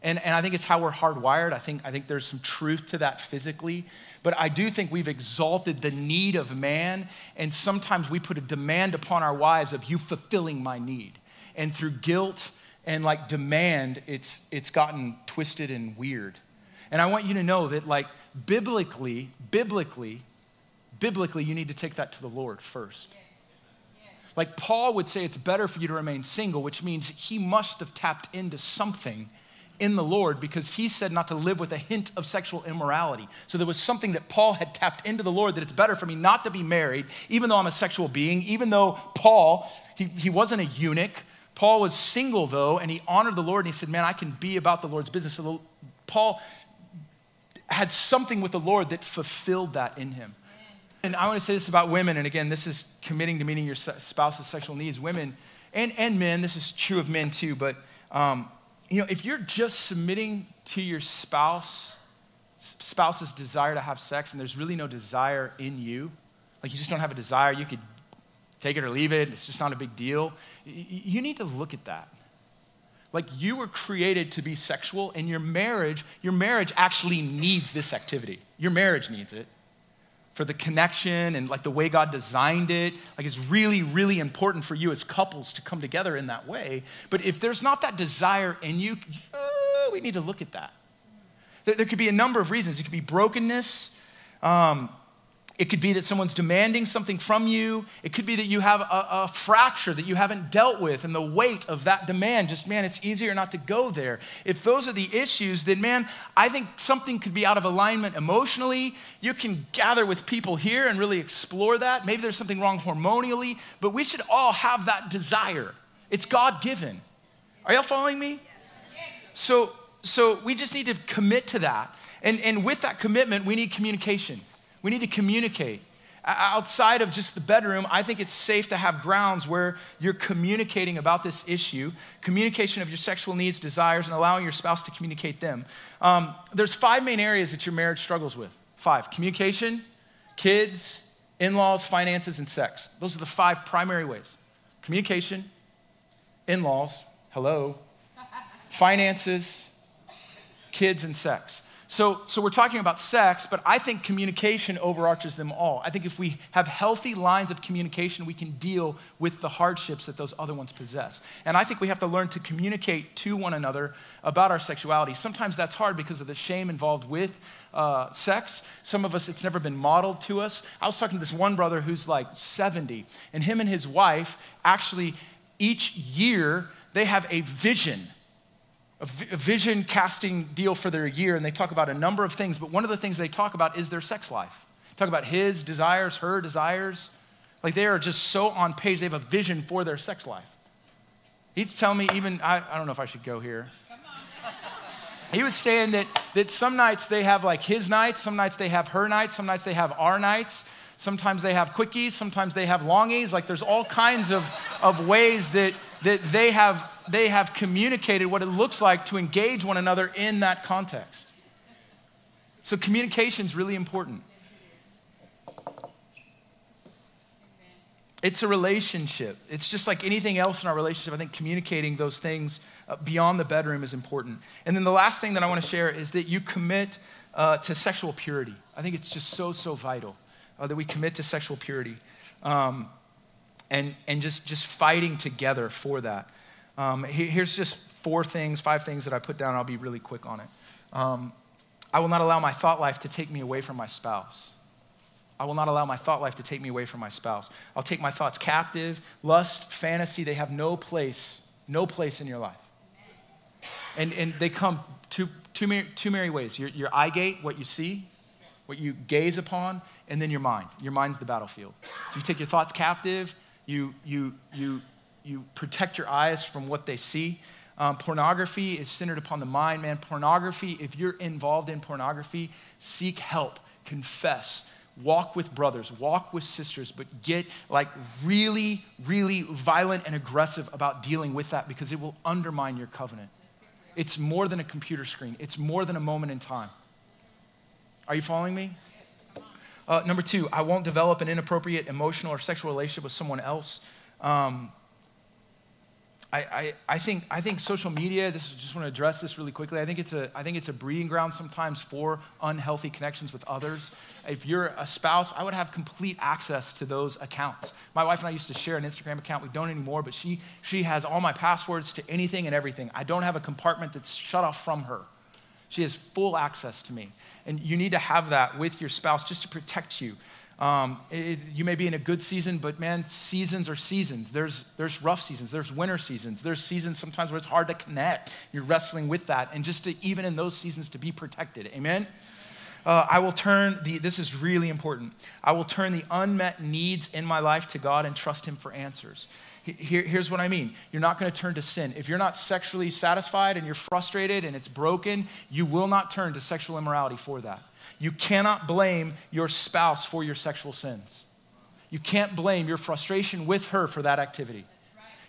And, and I think it's how we're hardwired. I think, I think there's some truth to that physically. But I do think we've exalted the need of man, and sometimes we put a demand upon our wives of you fulfilling my need. And through guilt and like demand, it's, it's gotten twisted and weird. And I want you to know that, like, biblically, biblically, biblically, you need to take that to the Lord first. Like, Paul would say it's better for you to remain single, which means he must have tapped into something in the Lord because he said not to live with a hint of sexual immorality. So there was something that Paul had tapped into the Lord that it's better for me not to be married, even though I'm a sexual being, even though Paul, he, he wasn't a eunuch. Paul was single though, and he honored the Lord and he said, Man, I can be about the Lord's business. So Paul had something with the Lord that fulfilled that in him. And I want to say this about women, and again, this is committing to meeting your spouse's sexual needs. Women and, and men, this is true of men too, but um, you know, if you're just submitting to your spouse, spouse's desire to have sex, and there's really no desire in you, like you just don't have a desire, you could take it or leave it, it's just not a big deal, you need to look at that. Like you were created to be sexual, and your marriage, your marriage actually needs this activity. Your marriage needs it for the connection and like the way God designed it. Like it's really, really important for you as couples to come together in that way. But if there's not that desire in you, uh, we need to look at that. There, there, could be a number of reasons. It could be brokenness. Um, it could be that someone's demanding something from you. It could be that you have a, a, fracture that you haven't dealt with, and the weight of that demand just, man, it's easier not to go there. If those are the issues, then, man, I think something could be out of alignment emotionally. You can gather with people here and really explore that. Maybe there's something wrong hormonally, but we should all have that desire. It's God given. Are y'all following me? So, so we just need to commit to that. And, and with that commitment, we need communication. We need to communicate. Outside of just the bedroom, I think it's safe to have grounds where you're communicating about this issue, communication of your sexual needs, desires, and allowing your spouse to communicate them. Um, there's five main areas that your marriage struggles with. Five communication, kids, in laws, finances, and sex. Those are the five primary ways communication, in laws, hello, finances, kids, and sex. So, so we're talking about sex, but I think communication overarches them all. I think if we have healthy lines of communication, we can deal with the hardships that those other ones possess. And I think we have to learn to communicate to one another about our sexuality. Sometimes that's hard because of the shame involved with uh, sex. Some of us, it's never been modeled to us. I was talking to this one brother who's like 70, and him and his wife actually each year they have a vision a vision casting deal for their year, and they talk about a number of things, but one of the things they talk about is their sex life. Talk about his desires, her desires. Like they are just so on page, they have a vision for their sex life. He's telling me, even, I, I don't know if I should go here. He was saying that, that some nights they have like his nights, some nights they have her nights, some nights they have our nights. Sometimes they have quickies, sometimes they have longies. Like there's all kinds of, of ways that, that they, have, they have communicated what it looks like to engage one another in that context. So communication is really important. It's a relationship. It's just like anything else in our relationship. I think communicating those things uh, beyond the bedroom is important. And then the last thing that I want to share is that you commit uh, to sexual purity. I think it's just so, so vital uh, that we commit to sexual purity um, and, and just, just fighting together for that. Um, here's just four things, five things that I put down. I'll be really quick on it. Um, I will not allow my thought life to take me away from my spouse. I will not allow my thought life to take me away from my spouse. I'll take my thoughts captive. Lust, fantasy, they have no place, no place in your life. And, and they come two, two, two many ways your, your eye gate, what you see, what you gaze upon, and then your mind. Your mind's the battlefield. So you take your thoughts captive, you, you, you, you protect your eyes from what they see. Um, pornography is centered upon the mind, man. Pornography, if you're involved in pornography, seek help, confess, walk with brothers, walk with sisters, but get like really, really violent and aggressive about dealing with that because it will undermine your covenant. It's more than a computer screen, it's more than a moment in time. Are you following me? Uh, number two, I won't develop an inappropriate emotional or sexual relationship with someone else. Um, I, I, I, think, I think social media, this just want to address this really quickly. I think, it's a, I think it's a breeding ground sometimes for unhealthy connections with others. If you're a spouse, I would have complete access to those accounts. My wife and I used to share an Instagram account. We don't anymore, but she, she has all my passwords to anything and everything. I don't have a compartment that's shut off from her. She has full access to me. And you need to have that with your spouse just to protect you. Um, it, you may be in a good season, but man, seasons are seasons. There's, there's rough seasons, there's winter seasons, there's seasons sometimes where it's hard to connect. You're wrestling with that. And just to, even in those seasons, to be protected. Amen? Uh, I will turn the, this is really important. I will turn the unmet needs in my life to God and trust Him for answers. Here, here's what I mean you're not going to turn to sin. If you're not sexually satisfied and you're frustrated and it's broken, you will not turn to sexual immorality for that. You cannot blame your spouse for your sexual sins. You can't blame your frustration with her for that activity.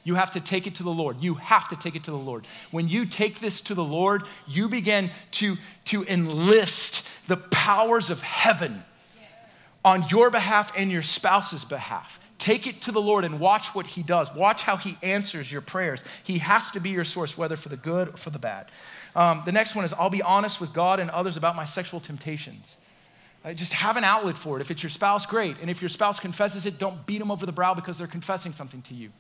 You have to take it to the Lord. You have to take it to the Lord. When you take this to the Lord, you begin to, to enlist the powers of heaven on your behalf and your spouse's behalf. Take it to the Lord and watch what He does. Watch how He answers your prayers. He has to be your source, whether for the good or for the bad. Um, the next one is I'll be honest with God and others about my sexual temptations. Uh, just have an outlet for it. If it's your spouse, great. And if your spouse confesses it, don't beat them over the brow because they're confessing something to you.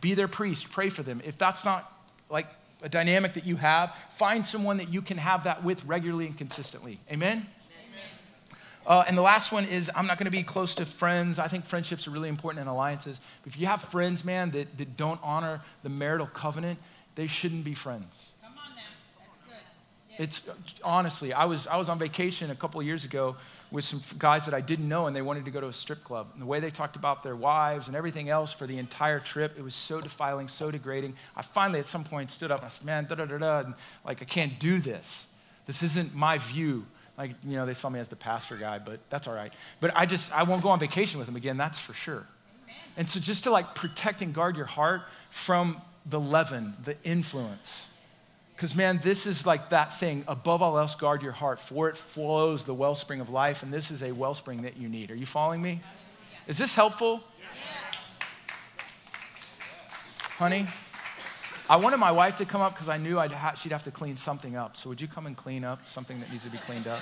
Be their priest, pray for them. If that's not like a dynamic that you have, find someone that you can have that with regularly and consistently. Amen? Uh, and the last one is I'm not going to be close to friends. I think friendships are really important in alliances. But if you have friends, man, that, that don't honor the marital covenant, they shouldn't be friends. Come on now. That's good. Yeah. It's honestly, I was, I was on vacation a couple of years ago with some guys that I didn't know, and they wanted to go to a strip club. And the way they talked about their wives and everything else for the entire trip, it was so defiling, so degrading. I finally, at some point, stood up and I said, Man, da da da da, like, I can't do this. This isn't my view like, you know, they saw me as the pastor guy, but that's all right. But I just, I won't go on vacation with them again, that's for sure. And so just to like protect and guard your heart from the leaven, the influence. Because, man, this is like that thing. Above all else, guard your heart, for it flows the wellspring of life, and this is a wellspring that you need. Are you following me? Is this helpful? Honey? I wanted my wife to come up because I knew ha- she'd have to clean something up. So would you come and clean up something that needs to be cleaned up?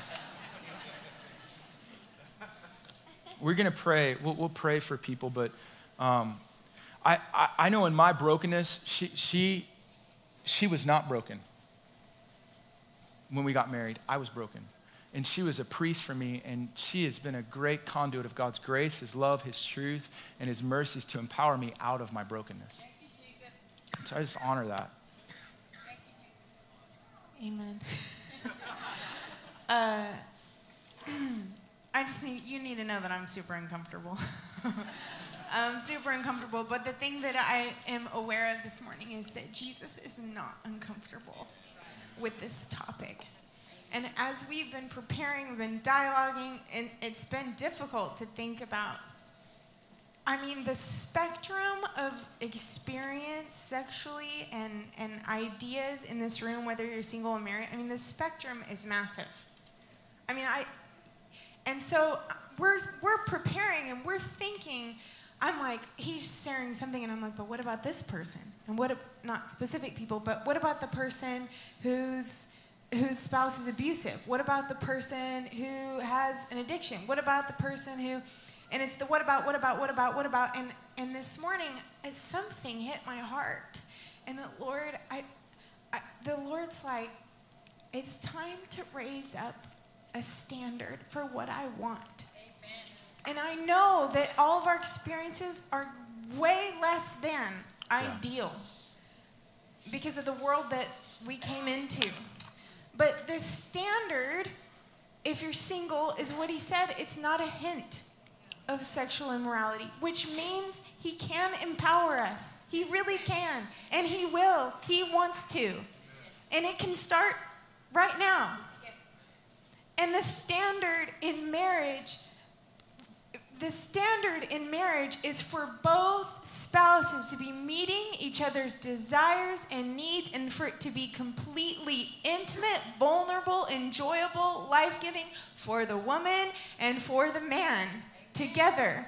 We're going to pray. We'll, we'll, pray for people, but um, I, I, I know in my brokenness, she, she, she was not broken when we got married. I was broken. And she was a priest for me, and she has been a great conduit of God's grace, His love, His truth, and His mercies to empower me out of my brokenness. So I just honor that. Amen. uh, I just need, you need to know that I'm super uncomfortable. I'm super uncomfortable, but the thing that I am aware of this morning is that Jesus is not uncomfortable with this topic. And as we've been preparing, we've been dialoguing, and it's been difficult to think about. I mean, the spectrum of experience sexually and, and ideas in this room, whether you're single or married, I mean, the spectrum is massive. I mean, I, and so we're, we're preparing and we're thinking, I'm like, he's sharing something, and I'm like, but what about this person? And what, not specific people, but what about the person who's, whose spouse is abusive? What about the person who has an addiction? What about the person who, and it's the what about, what about, what about, what about, and and this morning, uh, something hit my heart, and the Lord, I, I the Lord's like, it's time to raise up a standard for what I want. Amen. And I know that all of our experiences are way less than yeah. ideal because of the world that we came into. But this standard, if you're single, is what he said it's not a hint of sexual immorality, which means he can empower us. He really can. And he will. He wants to. And it can start right now. And the standard in marriage the standard in marriage is for both spouses to be meeting each other's desires and needs and for it to be completely intimate, vulnerable, enjoyable, life giving for the woman and for the man together.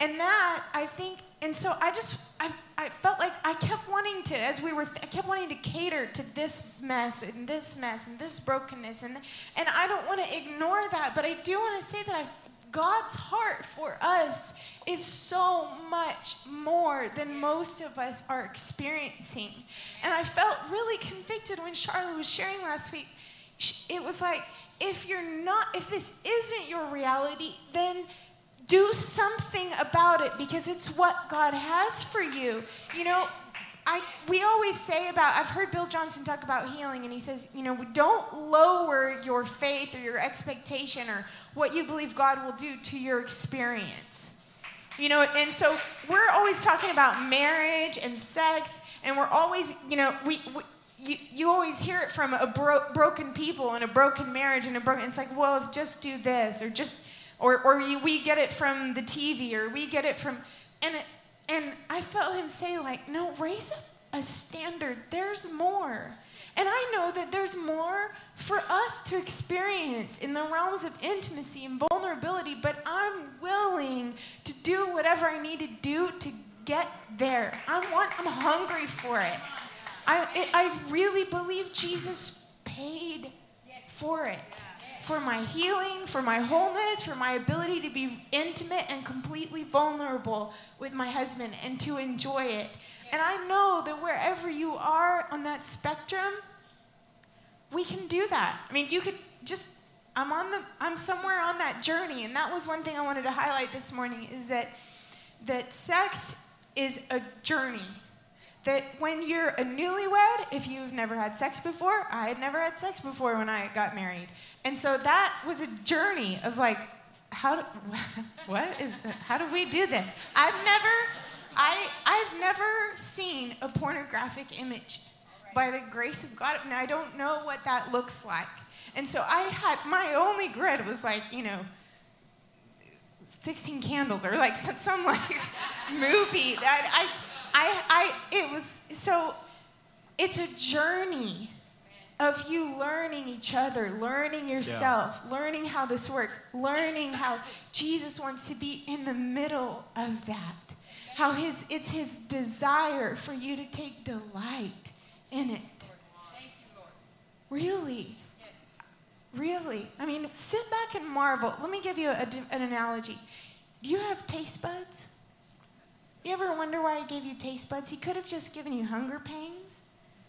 And that, I think, and so I just, I, I felt like I kept wanting to, as we were, I kept wanting to cater to this mess and this mess and this brokenness. And, and I don't want to ignore that, but I do want to say that I God's heart for us is so much more than most of us are experiencing. And I felt really convicted when Charlotte was sharing last week. It was like, if you're not, if this isn't your reality, then do something about it because it's what God has for you. You know, I, we always say about, I've heard Bill Johnson talk about healing, and he says, you know, don't lower your faith or your expectation or what you believe God will do to your experience. You know, and so we're always talking about marriage and sex, and we're always, you know, we, we you, you always hear it from a bro- broken people and a broken marriage and a broken, it's like, well, if just do this, or just, or, or we get it from the TV, or we get it from, and it, and I felt him say, like, no, raise a standard. There's more. And I know that there's more for us to experience in the realms of intimacy and vulnerability, but I'm willing to do whatever I need to do to get there. I want, I'm hungry for it. I, it, I really believe Jesus paid for it for my healing, for my wholeness, for my ability to be intimate and completely vulnerable with my husband and to enjoy it. And I know that wherever you are on that spectrum, we can do that. I mean, you could just I'm on the I'm somewhere on that journey and that was one thing I wanted to highlight this morning is that that sex is a journey that when you're a newlywed, if you've never had sex before, I had never had sex before when I got married. And so that was a journey of like, how do, what is that? How do we do this? I've never, I, I've never seen a pornographic image by the grace of God. And I don't know what that looks like. And so I had, my only grid was like, you know, 16 candles or like some, some like movie that I, I, I, it was, so it's a journey of you learning each other, learning yourself, yeah. learning how this works, learning how Jesus wants to be in the middle of that. how his, it's his desire for you to take delight in it. Really? Really? I mean, sit back and marvel. Let me give you a, an analogy. Do you have taste buds? You ever wonder why he gave you taste buds? He could have just given you hunger pains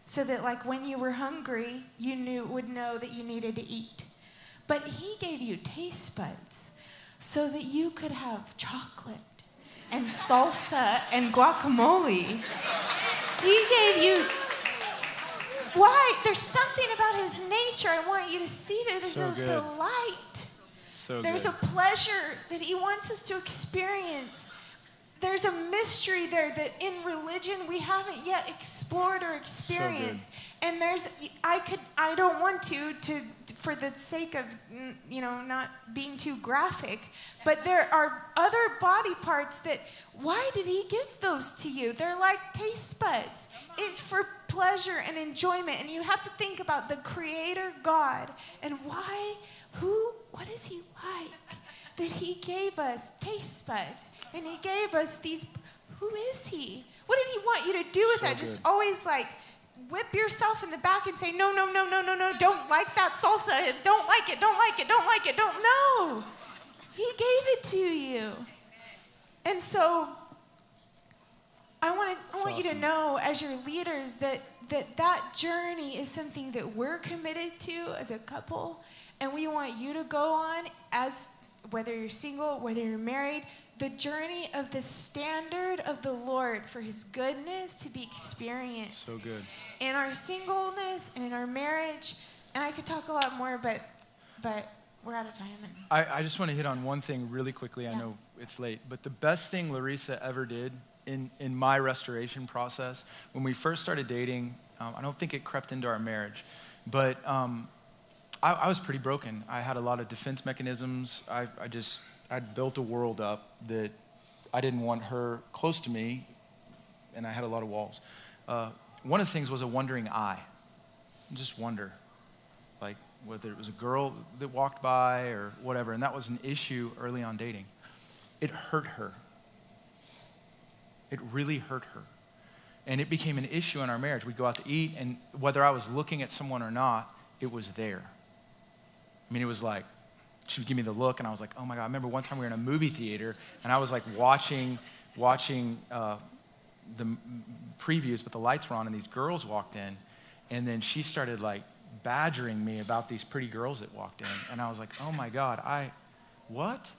so that like when you were hungry, you knew would know that you needed to eat. But he gave you taste buds so that you could have chocolate and salsa and guacamole. He gave you why? There's something about his nature I want you to see there. There's So a good. delight. So There's good. a pleasure that he wants us to experience. There's a mystery there that in religion we haven't yet explored or experienced. and there's I could I don't want to to for the sake of you know not being too graphic, but there are other body parts that why did he give those to you? They're like taste buds. It's for pleasure and enjoyment and you have to think about the creator God and why who what is he like? That he gave us taste buds and he gave us these who is he? What did he want you to do with So that? Just always like whip yourself in the back and say no no no no no no don't like that salsa. Don't like it don't like it don't like it don't no. He gave it to you. And so I want, to, I want you to know as your leaders that, that that journey is something that we're committed to as a couple and we want you to go on as whether you're single whether you're married the journey of the standard of the lord for his goodness to be experienced So good. in our singleness and in our marriage and i could talk a lot more but but we're out of time I, I just want to hit on one thing really quickly. I know it's late, but the best thing Lorisa ever did in, in my restoration process, when we first started dating, um, I don't think it crept into our marriage, but um, I, I was pretty broken. I had a lot of defense mechanisms. I, I just, I'd built a world up that I didn't want her close to me, and I had a lot of walls. Uh, one of the things was a wandering eye. Just wonder like whether it was a girl that walked by or whatever, and that was an issue early on dating. It hurt her. It really hurt her. And it became an issue in our marriage. We'd go out to eat, and whether I was looking at someone or not, it was there. I mean, it was like, she would give me the look, and I was like, oh my God. I remember one time we were in a movie theater, and I was like watching, watching uh, the previews, but the lights were on, and these girls walked in, and then she started like badgering me about these pretty girls that walked in, and I was like, oh my God, I, what?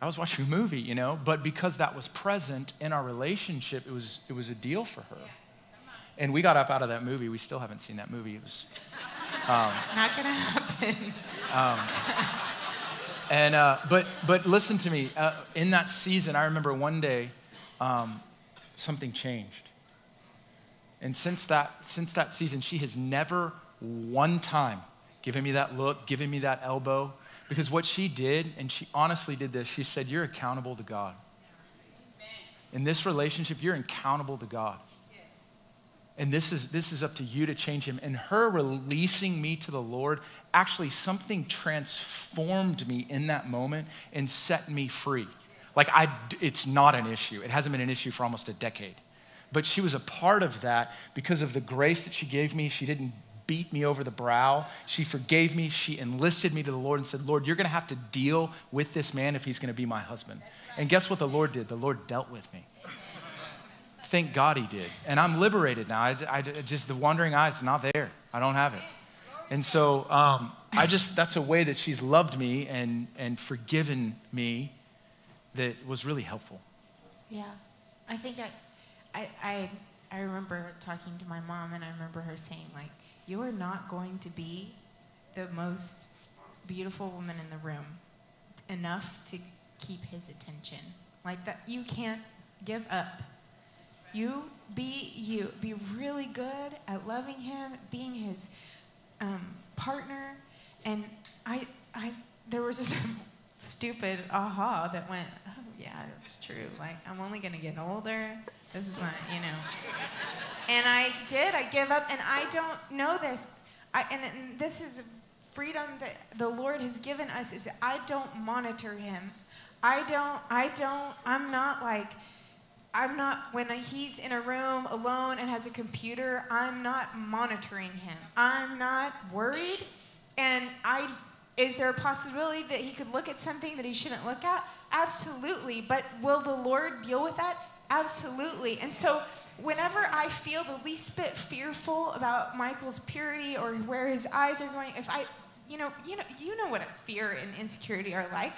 I was watching a movie, you know, but because that was present in our relationship, it was it was a deal for her. And we got up out of that movie. We still haven't seen that movie. It was not gonna happen And uh, but but listen to me. Uh, in that season, I remember one day, um, something changed. And since that since that season, she has never one time given me that look, given me that elbow, because what she did, and she honestly did this. She said, "You're accountable to God." In this relationship, you're accountable to God. And this is, this is up to you to change him. And her releasing me to the Lord, actually, something transformed me in that moment and set me free. Like, I, it's not an issue. It hasn't been an issue for almost a decade. But she was a part of that because of the grace that she gave me. She didn't beat me over the brow. She forgave me. She enlisted me to the Lord and said, Lord, you're going to have to deal with this man if he's going to be my husband. And guess what the Lord did? The Lord dealt with me. Thank God he did. And I'm liberated now. I, I- just the wandering eyes not there. I don't have it. And so um, I just, that's a way that she's loved me and, and forgiven me that was really helpful. Yeah, I think I, I, I, I remember talking to my mom, and I remember her saying, like, you are not going to be the most beautiful woman in the room enough to keep his attention. Like that, you can't give up. You be you. Be really good at loving him, being his um, partner. And I, I, there was this stupid aha that went, oh yeah, that's true. Like I'm only gonna get older. This is not, you know. And I did. I give up, and I don't know this. I, and, and this is freedom that the Lord has given us. Is I don't monitor him. I don't. I don't. I'm not like. I'm not, when he's in a room alone and has a computer, I'm not monitoring him. I'm not worried. And I, is there a possibility that he could look at something that he shouldn't look at? Absolutely. But will the Lord deal with that? Absolutely. And so, whenever I feel the least bit fearful about Michael's purity or where his eyes are going, if I, you know, you know, you know what fear and insecurity are like.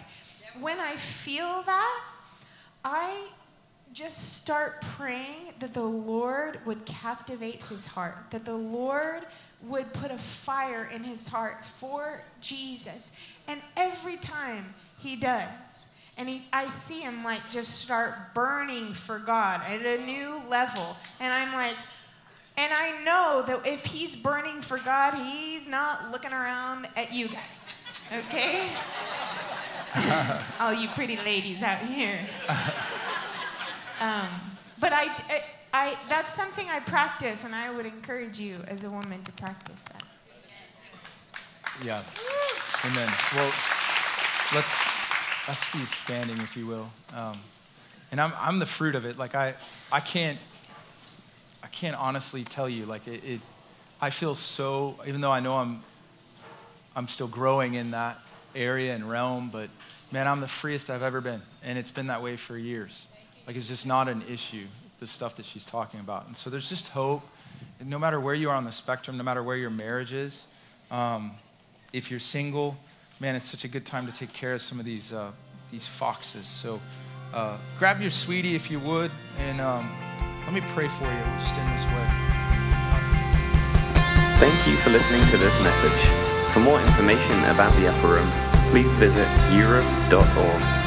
When I feel that, I just start praying that the Lord would captivate his heart, that the Lord would put a fire in his heart for Jesus. And every time he does, and he, I see him like just start burning for God at a new level. And I'm like, and I know that if he's burning for God, he's not looking around at you guys, okay? All you pretty ladies out here. Um, but I, I, I, that's something I practice, and I would encourage you as a woman to practice that. Yeah. Amen. Well, let's let's be standing, if you will. Um, and I'm I'm the fruit of it. Like I I can't I can't honestly tell you. Like it, it I feel so. Even though I know I'm I'm still growing in that area and realm, but man, I'm the freest I've ever been, and it's been that way for years. Like it's just not an issue, the stuff that she's talking about. And so there's just hope. And no matter where you are on the spectrum, no matter where your marriage is, um, if you're single, man, it's such a good time to take care of some of these, uh, these foxes. So uh, grab your sweetie if you would, and um, let me pray for you just in this way. Thank you for listening to this message. For more information about the Upper Room, please visit europe.org.